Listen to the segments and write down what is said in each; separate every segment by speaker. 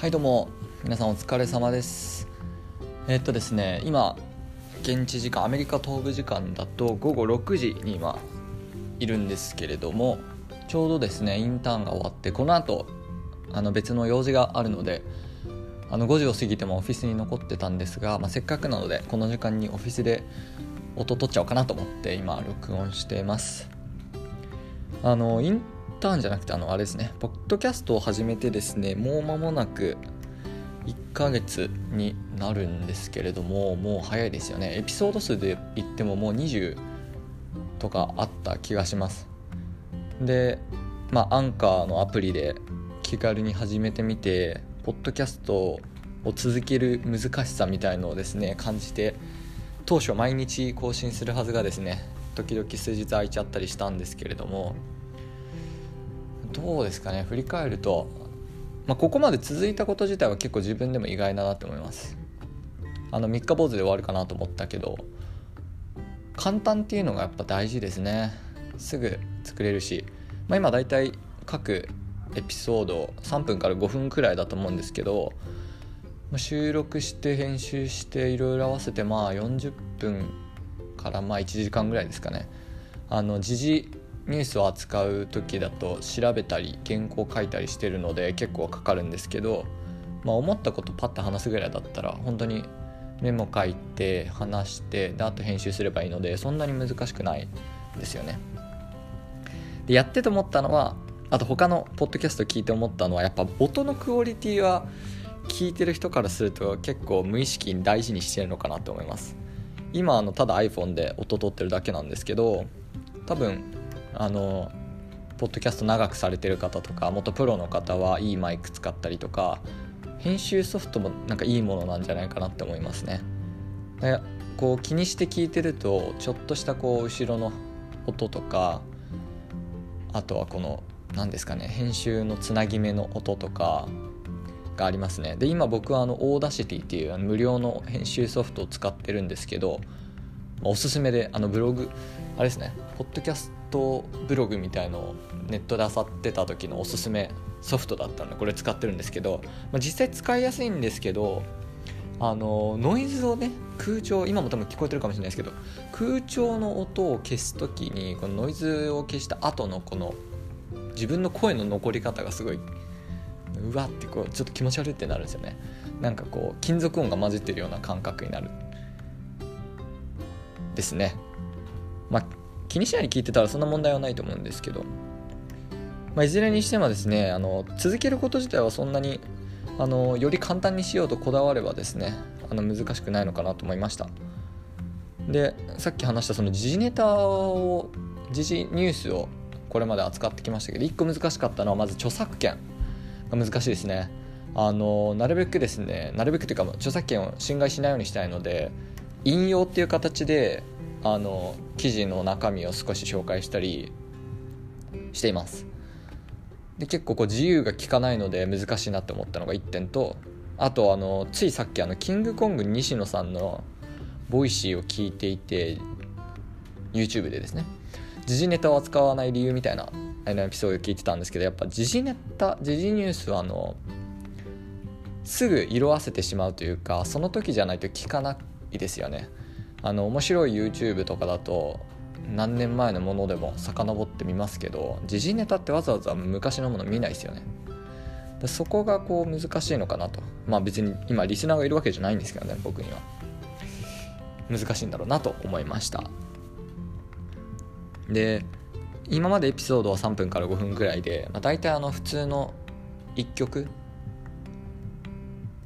Speaker 1: はいどうも。皆さんお疲れ様です。えっとですね今現地時間アメリカ東部時間だと午後6時に今いるんですけれどもちょうどですねインターンが終わってこの後あの別の用事があるのであの5時を過ぎてもオフィスに残ってたんですが、まあ、せっかくなのでこの時間にオフィスで音取っちゃおうかなと思って今録音しています。あのインターンじゃなくてあのあれですねポッドキャストを始めてですねもう間もなく1ヶ月になるんですけれどももう早いですよね。エピソード数で言ってももう20とかあった気がします。でまあアンカーのアプリで気軽に始めてみてポッドキャストを続ける難しさみたいのをですね感じて当初毎日更新するはずがですね時々数日空いちゃったりしたんですけれどもどうですかね振り返ると、まあ、ここまで続いたこと自体は結構自分でも意外だなと思います。あの三日坊主で終わるかなと思ったけど簡単っていうのがやっぱ大事ですね。すぐ作れるし、まあ、今だいたい各エピソード3分から5分くらいだと思うんですけど収録して編集していろいろ合わせてまあ40分からまあ1時間ぐらいですかね。あの時事ニュースを扱う時だと調べたり原稿書いたりしてるので結構かかるんですけど、まあ、思ったことパッと話すぐらいだったら本当にメモ書いて話してであと編集すればいいのでそんなに難しくないですよね。でやってて思ったのはあと他のポッドキャスト聞いて思ったのはやっぱ音のクオリティは聞いてる人からすると結構無意識に大事にしてるのかなと思います今あのただ iPhone で音取ってるだけなんですけど多分あのポッドキャスト長くされてる方とか元プロの方はいいマイク使ったりとか編集ソフトもなんかいいものなんじゃないかなって思いますね。でこう気にして聞いてるとちょっとしたこう後ろの音とかあとはこの何ですかね編集のつなぎ目の音とかがありますね。で今僕はあの Audacity っていう無料の編集ソフトを使ってるんですけどおすすめであのブログあれですねポッドキャストブログみたいのをネットで漁ってた時のおすすめソフトだったのでこれ使ってるんですけど、まあ、実際使いやすいんですけどあのノイズをね空調今も多分聞こえてるかもしれないですけど空調の音を消す時にこのノイズを消した後のこの自分の声の残り方がすごいうわってこうちょっと気持ち悪いってなるんですよね。なんかこう金属音が混じってるような感覚になる。ですね。まあ気にしないで聞いてたらそんな問題はないと思うんですけど、まあ、いずれにしてもですねあの続けること自体はそんなにあのより簡単にしようとこだわればですねあの難しくないのかなと思いました。でさっき話したその時事ネタを時事ニュースをこれまで扱ってきましたけど1個難しかったのはまず著作権が難しいですね。あのなるべくですねなるべくというか著作権を侵害しないようにしたいので引用っていう形であの記事の中身を少し紹介したりしています。で結構こう自由が利かないので難しいなって思ったのが1点とあとあのついさっきあのキングコング西野さんのVoicy を聞いていて YouTube でですね。時事ネタを扱わない理由みたいなあのエピソードを聞いてたんですけどやっぱ時事ネタ時事ニュースはあのすぐ色あせてしまうというかその時じゃないと聞かないですよね。あの面白い YouTube とかだと何年前のものでも遡ってみますけど時事ネタってわざわざ昔のもの見ないですよね。でそこがこう難しいのかなと。まあ別に今リスナーがいるわけじゃないんですけどね僕には。難しいんだろうなと思いました。で今までエピソードは3分から5分くらいで、まあ、大体あの普通の1曲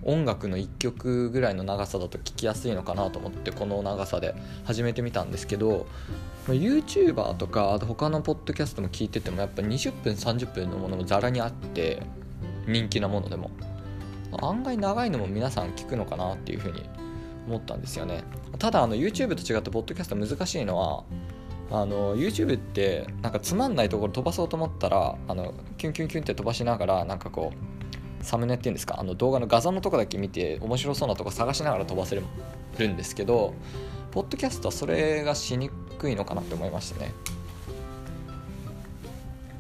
Speaker 1: 音楽の1曲ぐらいの長さだと聞きやすいのかなと思ってこの長さで始めてみたんですけど YouTuber とか他のポッドキャストも聞いててもやっぱ20分30分のものもざらにあって人気なものでも。案外長いのも皆さん聞くのかなっていうふうに思ったんですよね。ただあの YouTube と違ってポッドキャスト難しいのはあの YouTube ってなんかつまんないところ飛ばそうと思ったらあのキュンキュンキュンって飛ばしながらなんかこうサムネっていうんですか？あの動画の画像のとこだけ見て面白そうなとこ探しながら飛ばせるんですけどポッドキャストはそれがしにくいのかなって思いましたね。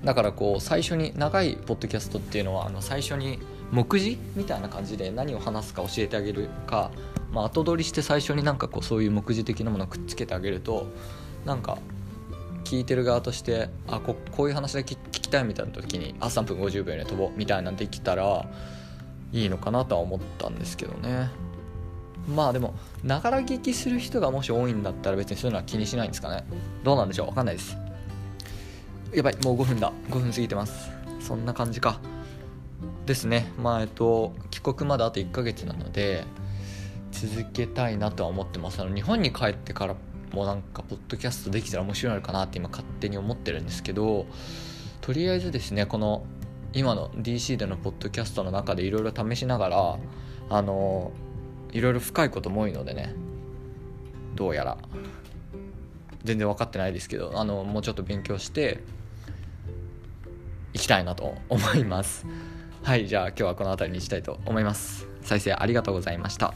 Speaker 1: だからこう最初に長いポッドキャストっていうのはあの最初に目次みたいな感じで何を話すか教えてあげるか、まあ、後取りして最初になんかこうそういう目次的なものをくっつけてあげるとなんか聞いてる側としてあここういう話だけきたいみたいな時にあ3分50秒で飛ぼうみたいなできたらいいのかなとは思ったんですけどね。まあでもながら聞きする人がもし多いんだったら別にそういうのは気にしないんですかね。どうなんでしょう？分かんないです。やばいもう5分だ。5分過ぎてます。そんな感じか。ですね。まあえっと帰国まであと1ヶ月なので続けたいなとは思ってます。あの日本に帰ってからもなんかポッドキャストできたら面白いのかなって今勝手に思ってるんですけどとりあえずですねこの今の DC でのポッドキャストの中でいろいろ試しながらあのいろいろ深いことも多いのでねどうやら。全然分かってないですけどあのもうちょっと勉強していきたいなと思います。はいじゃあ今日はこの辺りにしたいと思います。再生ありがとうございました。